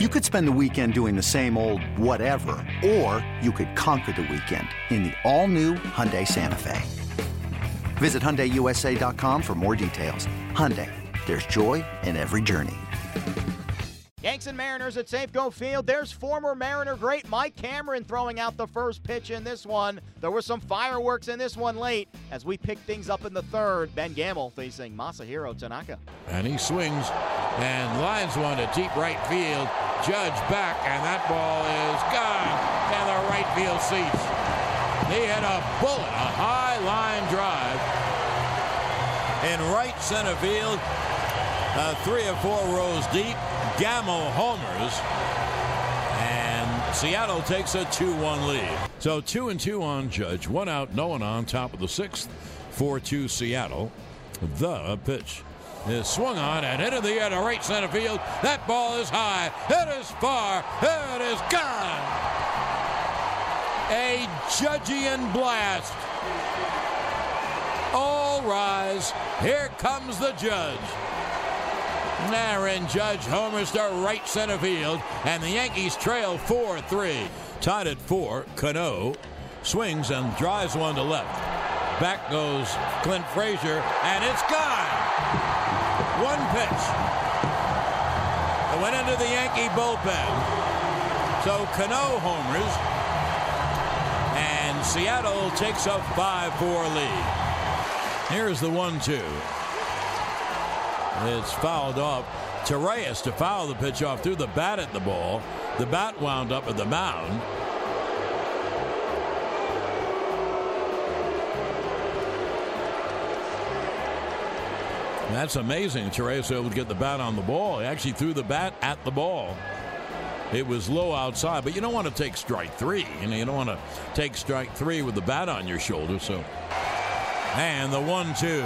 You could spend the weekend doing the same old whatever, or you could conquer the weekend in the all-new Hyundai Santa Fe. Visit HyundaiUSA.com for more details. Hyundai, there's joy in every journey. Yanks and Mariners at Safeco Field. There's former Mariner great Mike Cameron throwing out the first pitch in this one. There were some fireworks in this one late as we pick things up in the third. Ben Gamel facing Masahiro Tanaka. And he swings and lines one to deep right field. Judge back, and that ball is gone in the right field seats. He hit a bullet, a high line drive in right center field, uh, three or four rows deep. Gamel homers, and Seattle takes a 2-1 lead. So two and two on Judge, one out, no one on top of the sixth, 4-2 Seattle. The pitch is swung on and into the air to right center field. That ball is high. It is far. It is gone. A Judgian blast. All rise. Here comes the judge. Aaron Judge homers to right center field, and the Yankees trail 4 3. Tied at 4, Cano swings and drives one to left. Back goes Clint Frazier, and it's gone. One pitch. It went into the Yankee bullpen. So Cano homers, and Seattle takes a 5 4 lead. Here's the 1 2. It's fouled off. Torreyes to foul the pitch off, threw the bat at the ball. The bat wound up at the mound. That's amazing. Torreyes able to get the bat on the ball. He actually threw the bat at the ball. It was low outside, but you don't want to take strike three. You know, you don't want to take strike three with the bat on your shoulder. So, and the one-two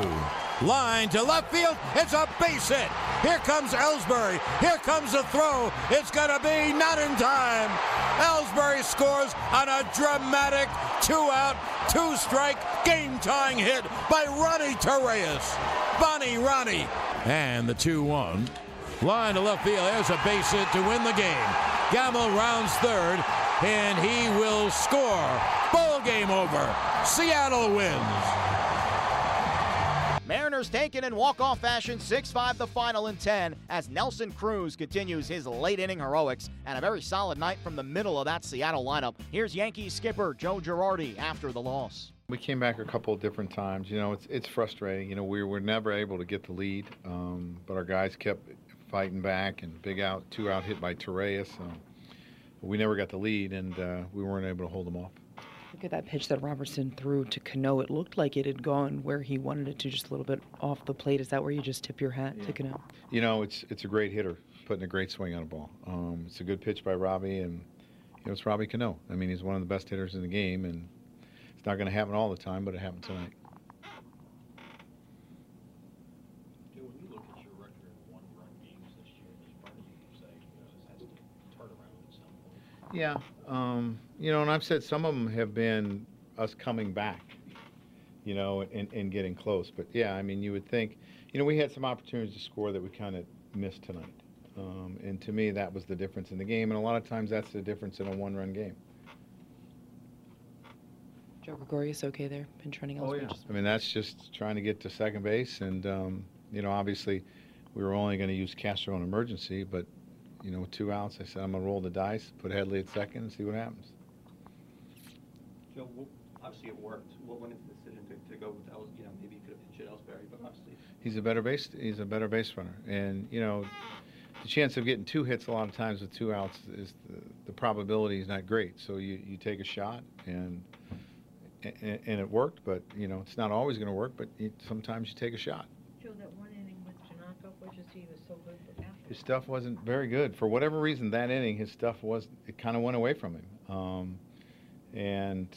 line to left field. It's a base hit. Here comes Ellsbury. Here comes the throw. It's going to be not in time. Ellsbury scores on a dramatic two-out, two-strike, game-tying hit by Ronnie Torreyes. Bonnie Ronnie. And the 2-1. Line to left field. There's a base hit to win the game. Gamel rounds third, and he will score. Ball game over. Seattle wins. Mariners taken in walk-off fashion, 6-5 the final in 10 as Nelson Cruz continues his late inning heroics and a very solid night from the middle of that Seattle lineup. Here's Yankees skipper Joe Girardi after the loss. We came back a couple of different times. You know, it's it's frustrating. You know, we were never able to get the lead, um, but our guys kept fighting back and big out, two out hit by Torreyes. Um, we never got the lead, and uh, we weren't able to hold them off. Look at that pitch that Robertson threw to Cano. It looked like it had gone where he wanted it to, just a little bit off the plate. Is that where you just tip your hat yeah. to Cano? You know, it's it's a great hitter, putting a great swing on a ball. Um, it's a good pitch by Robbie, and you know, it's Robbie Cano. I mean, he's one of the best hitters in the game, and it's not going to happen all the time, but it happened tonight. Yeah, um, you know, and I've said some of them have been us coming back, you know, and, and getting close. But yeah, I mean, you would think, you know, we had some opportunities to score that we kind of missed tonight. Um, and to me, that was the difference in the game. And a lot of times that's the difference in a one run game. Joe Gregorius okay there? Pinch running Oh, yeah. I mean, that's just trying to get to second base. And, um, you know, obviously we were only going to use Castro in emergency, but you know, with two outs, I said I'm gonna roll the dice, put Headley at second, and see what happens. Joe, obviously it worked. What went into the decision to, to go with El, you know maybe you could have pinched Ellsbury, but obviously he's a better base he's a better base runner, and you know the chance of getting two hits a lot of times with two outs is the, the probability is not great. So you, you take a shot and, and, and it worked, but you know it's not always going to work. But it, sometimes you take a shot. Joe, that one inning with Tanaka, what you see was so good. His stuff wasn't very good for whatever reason. That inning, his stuff was it kind of went away from him, um, and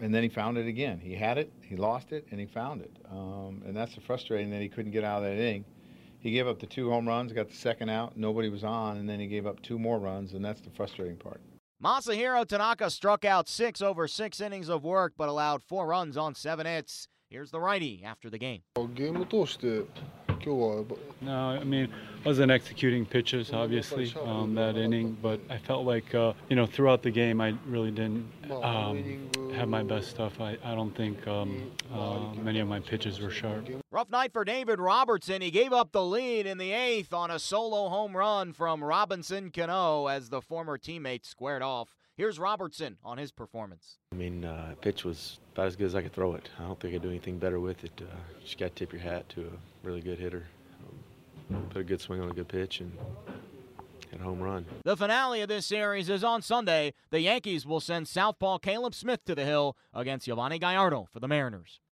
and then he found it again. He had it, he lost it, and he found it. Um, and that's the frustrating that he couldn't get out of that inning. He gave up the two home runs, got the second out, nobody was on, and then he gave up two more runs, and that's the frustrating part. Masahiro Tanaka struck out six over six innings of work, but allowed four runs on seven hits. Here's the righty after the game. No, I mean, wasn't executing pitches, obviously, um, that inning, but I felt like, uh, you know, throughout the game, I really didn't um, have my best stuff. I, I don't think um, uh, many of my pitches were sharp. Rough night for David Robertson. He gave up the lead in the eighth on a solo home run from Robinson Cano as the former teammate squared off. Here's Robertson on his performance. I mean, uh, pitch was about as good as I could throw it. I don't think I could do anything better with it. Uh, just got to tip your hat to a really good hitter. Um, put a good swing on a good pitch and hit a home run. The finale of this series is on Sunday. The Yankees will send Southpaw Caleb Smith to the hill against Yovani Gallardo for the Mariners.